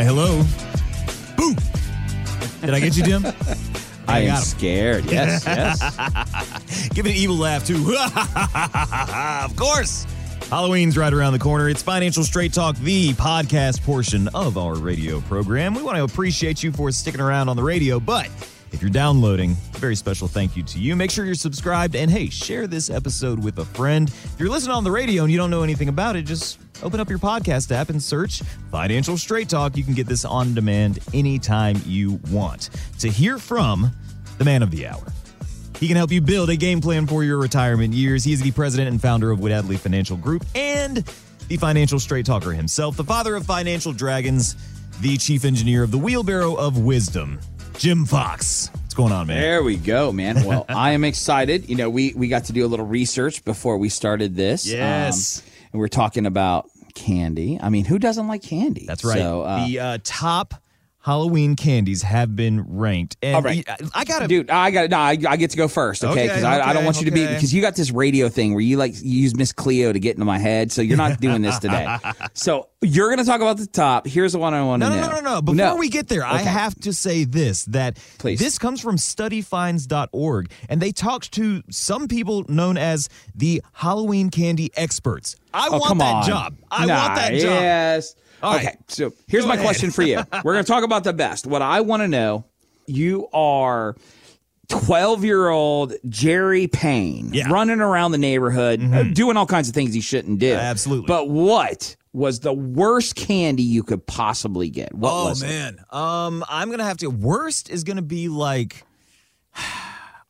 Hi, hello. Boom. Did I get you, Jim? I am got him. scared. Yes, yes. Give an evil laugh, too. of course. Halloween's right around the corner. It's Financial Straight Talk, the podcast portion of our radio program. We want to appreciate you for sticking around on the radio, but if you're downloading, a very special thank you to you. Make sure you're subscribed and hey, share this episode with a friend. If you're listening on the radio and you don't know anything about it, just open up your podcast app and search Financial Straight Talk. You can get this on demand anytime you want. To hear from the man of the hour. He can help you build a game plan for your retirement years. He is the president and founder of Woodadley Financial Group and the financial straight talker himself, the father of financial dragons, the chief engineer of the wheelbarrow of wisdom, Jim Fox. What's going on, man? There we go, man. Well, I am excited. You know, we we got to do a little research before we started this. Yes. Um, and we're talking about candy. I mean, who doesn't like candy? That's right. So, uh, the uh, top Halloween candies have been ranked. And All right. I, I got to Dude, I got no. I, I get to go first, okay? Okay, Because I, I don't okay, want you to be because you got this radio thing where you like you use Miss Cleo to get into my head, so you're not doing this today. so you're gonna talk about the top. Here's the one I want to No, no, know. no, no, no. Before we get there, I have to say this that Please. this comes from studyfinds.org, and they talked to some people known as the Halloween candy experts. I Oh, want that on. job. I Nah, want that job. Yes. All okay. right. So here's Go my ahead. question for you. We're going to talk about the best. What I want to know, you are 12 year old Jerry Payne Yeah. Mm-hmm. running around the neighborhood, uh, doing all kinds of things he shouldn't do. Absolutely. But what was the worst candy you could possibly get? What Oh was it? man, um, I'm gonna have to. Worst is gonna be like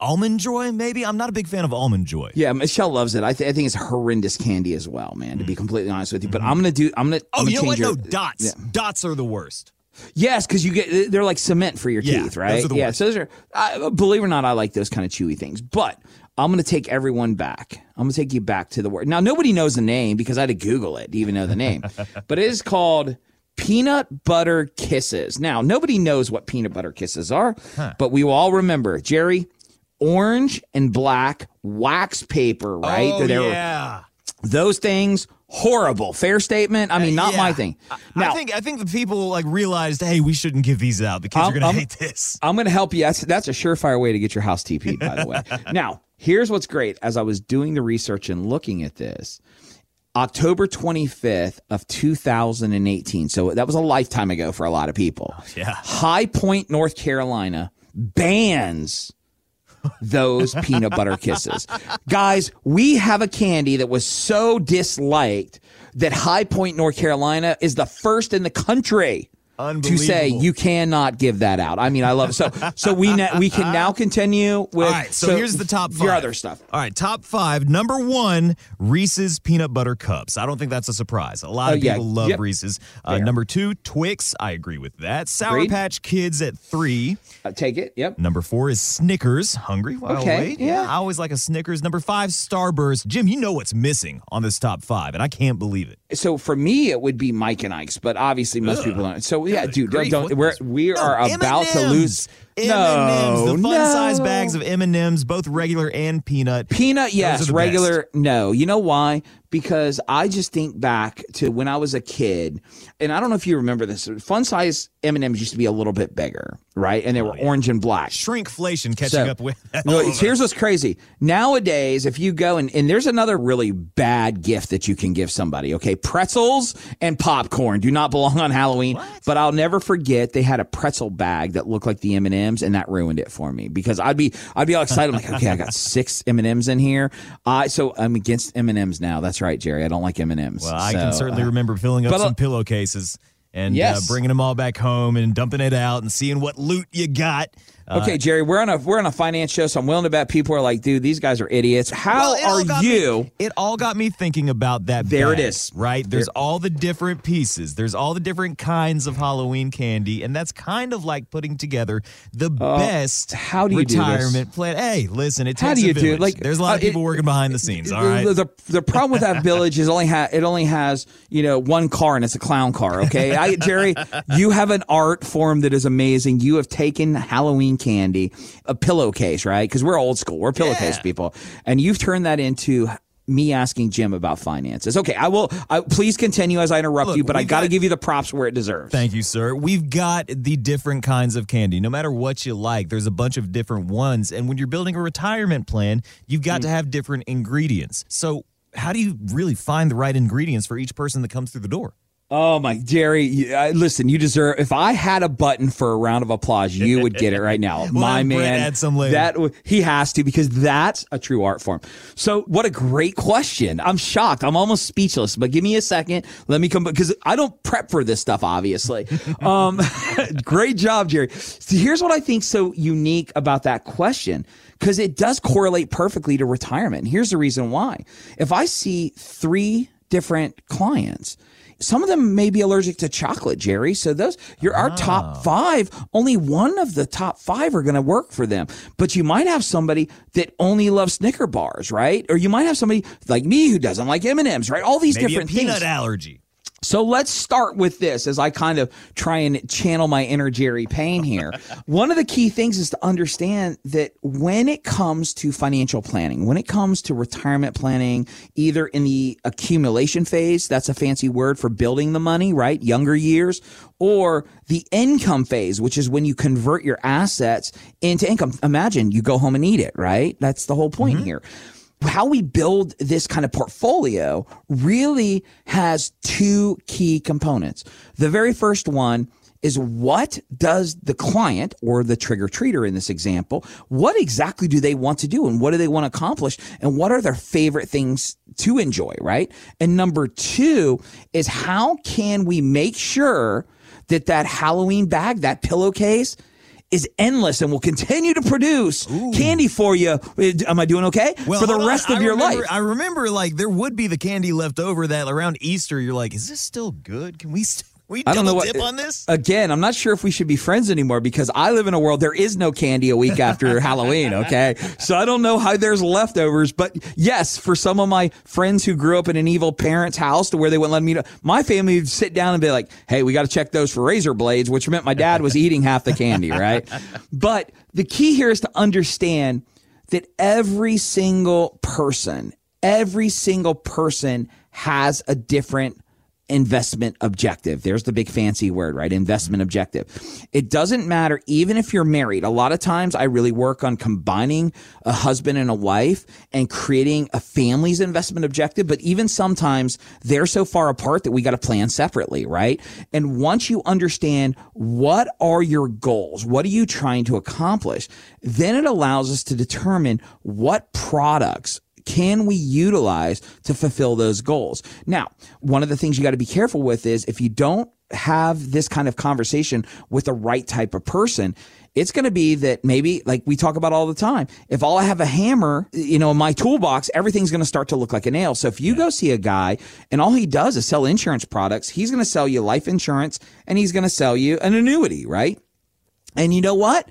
almond joy. Maybe I'm not a big fan of almond joy. Yeah, Michelle loves it. I, th- I think it's horrendous candy as well, man. To be completely honest with you, but I'm gonna do. I'm gonna. Mm. Oh, I'm gonna you know what? change No, your- dots. Yeah. Dots are the worst. Yes, because you get they're like cement for your Yeah, teeth, right? those are the yeah, worst. so those are. I, believe it or not, I like those kind of chewy things. But I'm going to take everyone back. I'm going to take you back to the word. Now nobody knows the name because I had to Google it to even know the name. but it is called peanut butter kisses. Now nobody knows what peanut butter kisses are, but we will all remember Jerry. Orange and black wax paper, right? Oh yeah. those things horrible. Fair statement. I uh, mean, not Yeah. my thing. Now, I think I think the people like realized, hey, we shouldn't give these out. The kids I'm- are gonna I'm- hate this. I'm going to help you. That's, that's a surefire way to get your house TP'd, by the way. now, here's what's great. As I was doing the research and looking at this, October 25th of 2018. So that was a lifetime ago for a lot of people. Oh, yeah. High Point, North Carolina bans those peanut butter kisses. Guys, we have a candy that was so disliked that High Point, North Carolina is the first in the country to say you cannot give that out. I mean, I love it. So so we na- we can now continue with All right, so, here's the top five. Your other stuff. All right, top five. Number one, Reese's peanut butter cups. I don't think that's a surprise. A lot Oh, of yeah. people love Yep. Reese's. Uh, number two, Twix. I agree with that. Sour Agreed. Patch Kids at three. Uh, take it. Yep. Number four is Snickers. Hungry? While Okay, wait. yeah. I always like a Snickers. Number five, Starburst. Jim, you know what's missing on this top five, and I can't believe it. So for me, it would be Mike and Ike's, but obviously most people don't. So yeah, dude, don't, don't we're we No, are about to M&Ms. lose. M&Ms, no, the fun size bags of M&Ms, both regular and peanut. Peanut, yes. Regular, best. no. You know why? Because I just think back to when I was a kid, and I don't know if you remember this. Fun size M and M's used to be a little bit bigger, right? And they oh, were orange and black. Shrinkflation catching So, up with. no, all of it's- here's what's crazy. Nowadays, if you go and, and there's another really bad gift that you can give somebody, okay? Pretzels and popcorn do not belong on Halloween. But I'll never forget they had a pretzel bag that looked like the M&Ms and that ruined it for me because I'd be I'd be all excited. I'm like, okay, I got six M&Ms in here. I so I'm against M&Ms now. That's right, Jerry. I don't like M&Ms. Well, I can certainly uh, remember filling up but, uh, some pillowcases and Yes. uh, bringing them all back home and dumping it out and seeing what loot you got. Uh, Okay, Jerry, we're on a we're on a finance show, so I'm willing to bet people are like, dude, these guys are idiots. How well, are you? Me, it all got me thinking about that. There it bag, is. Right? There's all the different pieces. There's all the different kinds of Halloween candy, and that's kind of like putting together the best Uh, how do you do retirement plan. Hey, listen, it takes How do a you do it? Like, there's a lot of uh, people it- working behind the scenes. All the, the, the problem with that village is only ha- it only has you know one car and it's a clown car. Okay, I, Jerry, you have an art form that is amazing. You have taken Halloween candy, a pillowcase, right? Because we're old school, we're pillowcase Yeah. people, and you've turned that into me asking Jim about finances. Okay, I will. I, please continue as I interrupt Look, you, but I got to give you the props where it deserves. Thank you, sir. We've got the different kinds of candy. No matter what you like, there's a bunch of different ones. And when you're building a retirement plan, you've got to mm. have different ingredients. So, how do you really find the right ingredients for each person that comes through the door? Oh my, Jerry! listen, you deserve. If I had a button for a round of applause, you would get it right now. my man, add some later. that he has to because that's a true art form. So, what a great question! I'm shocked. I'm almost speechless. But give me a second. Let me come because I don't prep for this stuff. Obviously, um, great job, Jerry. So here's what I think so unique about that question because it does correlate perfectly to retirement. Here's the reason why. If I see three different clients. Some of them may be allergic to chocolate, Jerry. So those you're our top ah. five. Only one of the top five are going to work for them. But you might have somebody that only loves Snicker bars, right? Or you might have somebody like me who doesn't like M and M's, right? All these Maybe different a peanut things. allergy. So let's start with this as I kind of try and channel my inner Jerry Payne here. One of the key things is to understand that when it comes to financial planning, when it comes to retirement planning, either in the accumulation phase, that's a fancy word for building the money, right? Younger years, or the income phase, which is when you convert your assets into income. Imagine you go home and eat it, right? That's the whole point mm-hmm. here how we build this kind of portfolio really has two key components. The very first one is what does the client or the trigger treater in this example, what exactly do they want to do and what do they want to accomplish and what are their favorite things to enjoy, right? And number two is how can we make sure that that Halloween bag, that pillowcase, is endless and will continue to produce candy for you. Am I doing okay? for the hold on. rest of I your remember- life. I remember, like, there would be the candy left over that around Easter, you're like, is this still good? Can we, st- we I don't know what dip on this? Again, I'm not sure if we should be friends anymore because I live in a world there is no candy a week after Halloween. Okay, so I don't know how there's leftovers, but yes, for some of my friends who grew up in an evil parent's house to where they wouldn't let me know, my family would sit down and be like, "Hey, we got to check those for razor blades," which meant my dad was eating half the candy, right? But the key here is to understand that every single person, every single person has a different investment objective. There's the big fancy word, right? Investment objective. It doesn't matter, even if you're married. A lot of times I really work on combining a husband and a wife and creating a family's investment objective. But even sometimes they're so far apart that we got to plan separately, right? And once you understand what are your goals, what are you trying to accomplish, then it allows us to determine what products can we utilize to fulfill those goals? Now, one of the things you got to be careful with is if you don't have this kind of conversation with the right type of person, it's going to be that maybe like we talk about all the time. If all I have a hammer, you know, in my toolbox, everything's going to start to look like a nail. So if you go see a guy and all he does is sell insurance products, he's going to sell you life insurance and he's going to sell you an annuity, right? And you know what?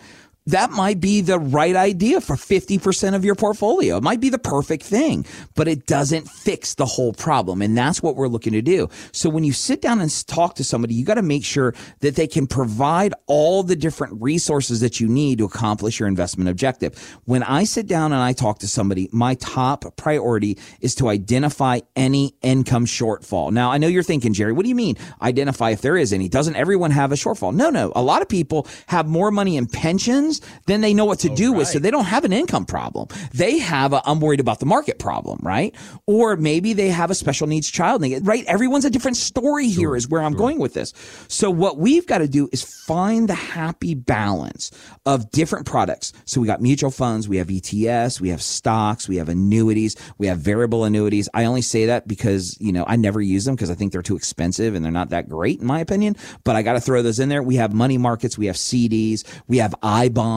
That might be the right idea for 50% of your portfolio. It might be the perfect thing, but it doesn't fix the whole problem. And that's what we're looking to do. So when you sit down and talk to somebody, you got to make sure that they can provide all the different resources that you need to accomplish your investment objective. When I sit down and I talk to somebody, my top priority is to identify any income shortfall. Now, I know you're thinking, Jerry, what do you mean identify if there is any? Doesn't everyone have a shortfall? No, no. A lot of people have more money in pensions than they know what to oh, do with. So they don't have an income problem. They have a I'm worried about the market problem, right? Or maybe they have a special needs child, right? Everyone's a different story here is where I'm going with this. So what we've got to do is find the happy balance of different products. So we got mutual funds, we have ETFs, we have stocks, we have annuities, we have variable annuities. I only say that because, you know, I never use them because I think they're too expensive and they're not that great in my opinion, but I got to throw those in there. We have money markets, we have CDs, we have I bonds,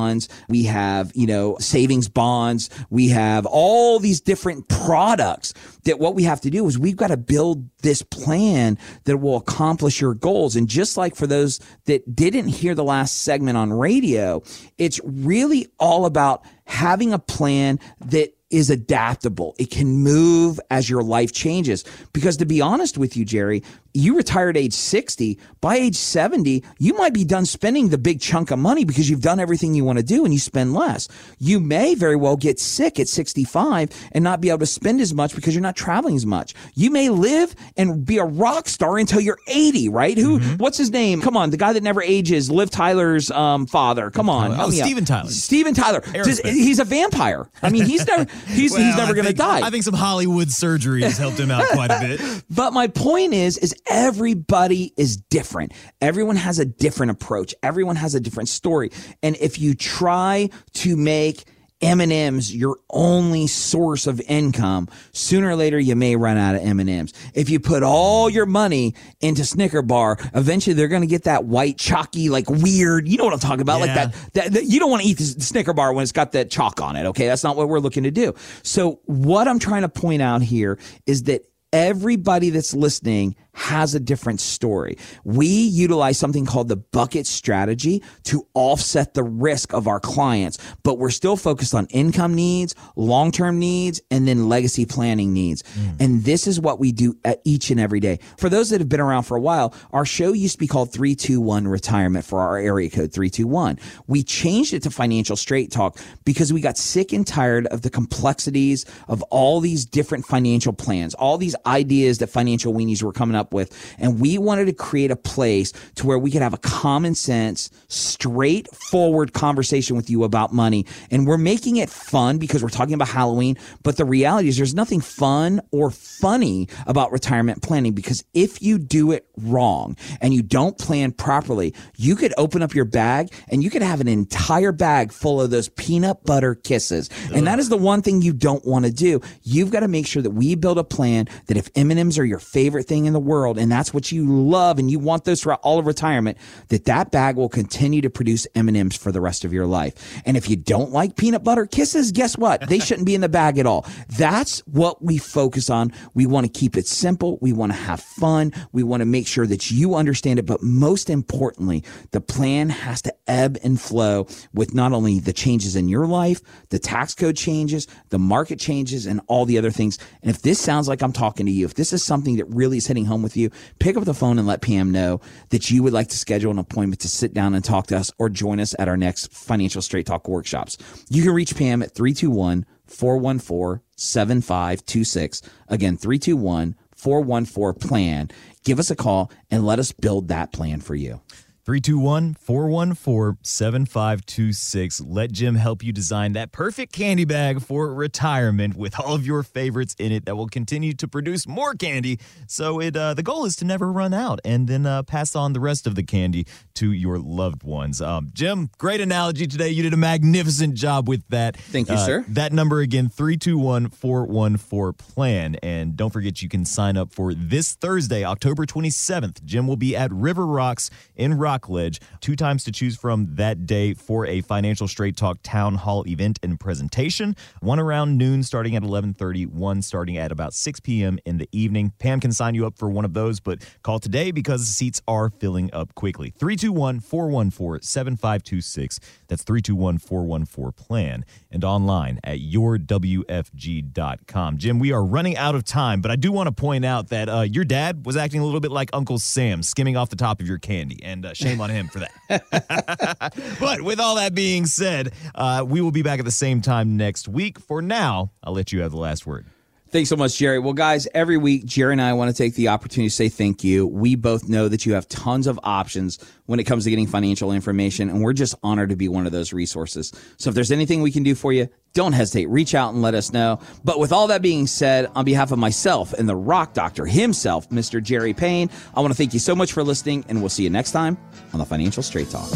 we have, you know, savings bonds, we have all these different products that what we have to do is we've got to build this plan that will accomplish your goals. And just like for those that didn't hear the last segment on radio, it's really all about having a plan that is adaptable. It can move as your life changes. Because to be honest with you, Jerry, you retired age 60. By age 70, you might be done spending the big chunk of money because you've done everything you want to do and you spend less. You may very well get sick at 65 and not be able to spend as much because you're not traveling as much. You may live and be a rock star until you're 80, right? Who, mm-hmm. what's his name? Come on, the guy that never ages, Liv Tyler's um, father. Come on. Oh, Steven Tyler. Steven Tyler. Just, he's a vampire. I mean, he's never, he's, well, he's never going to die. I think some Hollywood surgery has helped him out quite a bit. But my point is, is everybody is different. Everyone has a different approach. Everyone has a different story. And if you try to make M&Ms your only source of income, sooner or later you may run out of M&Ms. If you put all your money into Snicker bar, eventually they're going to get that white chalky like weird, you know what I'm talking about? Yeah. Like that, that, that, you don't want to eat the Snicker bar when it's got that chalk on it, okay? That's not what we're looking to do. So what I'm trying to point out here is that everybody that's listening has a different story. We utilize something called the bucket strategy to offset the risk of our clients, but we're still focused on income needs, long-term needs, and then legacy planning needs. Mm. And this is what we do each and every day. For those that have been around for a while, our show used to be called 321 retirement for our area code 321. We changed it to financial straight talk because we got sick and tired of the complexities of all these different financial plans, all these ideas that financial weenies were coming up up with. And we wanted to create a place to where we could have a common sense, straightforward conversation with you about money. And we're making it fun because we're talking about Halloween. But the reality is there's nothing fun or funny about retirement planning because if you do it wrong and you don't plan properly, you could open up your bag and you could have an entire bag full of those peanut butter kisses. And that is the one thing you don't want to do. You've got to make sure that we build a plan that if M&Ms are your favorite thing in the world, world and that's what you love and you want those throughout all of retirement, that that bag will continue to produce M&Ms for the rest of your life. And if you don't like peanut butter kisses, guess what? They shouldn't be in the bag at all. That's what we focus on. We want to keep it simple. We want to have fun. We want to make sure that you understand it. But most importantly, the plan has to ebb and flow with not only the changes in your life, the tax code changes, the market changes, and all the other things. And if this sounds like I'm talking to you, if this is something that really is hitting home with you, pick up the phone and let Pam know that you would like to schedule an appointment to sit down and talk to us or join us at our next Financial Straight Talk workshops. You can reach Pam at 321 414 7526. Again, 321 414 plan. Give us a call and let us build that plan for you. 321 414 7526. Let Jim help you design that perfect candy bag for retirement with all of your favorites in it that will continue to produce more candy. So it uh, the goal is to never run out and then uh, pass on the rest of the candy to your loved ones. Um, Jim, great analogy today. You did a magnificent job with that. Thank you, uh, sir. That number again 321 414 plan. And don't forget, you can sign up for this Thursday, October 27th. Jim will be at River Rocks in Rock Rockledge. Two times to choose from that day for a Financial Straight Talk town hall event and presentation. One around noon starting at 11:30, one starting at about 6 p.m. in the evening. Pam can sign you up for one of those, but call today because seats are filling up quickly. 321-414-7526. That's 321-414 plan and online at yourwfg.com. Jim, we are running out of time, but I do want to point out that uh, your dad was acting a little bit like Uncle Sam, skimming off the top of your candy. And uh, Shame on him for that. but with all that being said, uh, we will be back at the same time next week. For now, I'll let you have the last word. Thanks so much, Jerry. Well, guys, every week, Jerry and I want to take the opportunity to say thank you. We both know that you have tons of options when it comes to getting financial information, and we're just honored to be one of those resources. So if there's anything we can do for you, don't hesitate. Reach out and let us know. But with all that being said, on behalf of myself and the rock doctor himself, Mr. Jerry Payne, I want to thank you so much for listening, and we'll see you next time on the Financial Straight Talk.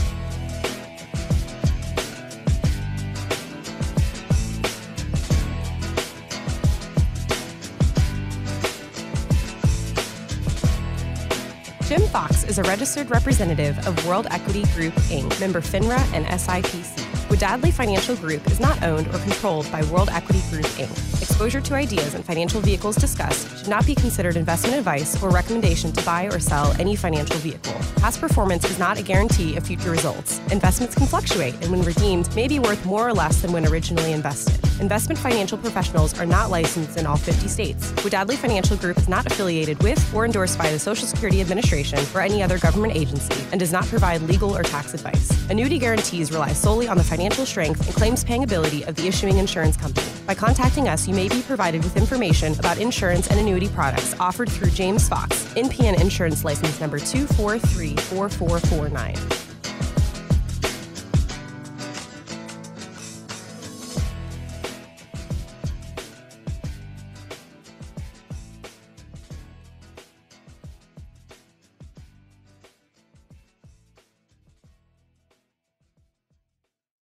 Is a registered representative of World Equity Group, Inc., member FINRA and SIPC. Wadadley Financial Group is not owned or controlled by World Equity Group, Inc. Exposure to ideas and financial vehicles discussed should not be considered investment advice or recommendation to buy or sell any financial vehicle. Past performance is not a guarantee of future results. Investments can fluctuate and when redeemed may be worth more or less than when originally invested. Investment financial professionals are not licensed in all 50 states. Wadadley Financial Group is not affiliated with or endorsed by the Social Security Administration or any other government agency and does not provide legal or tax advice. Annuity guarantees rely solely on the financial strength and claims paying ability of the issuing insurance company. By contacting us, you may be provided with information about insurance and annuity products offered through James Fox, NPN Insurance License Number 2434449.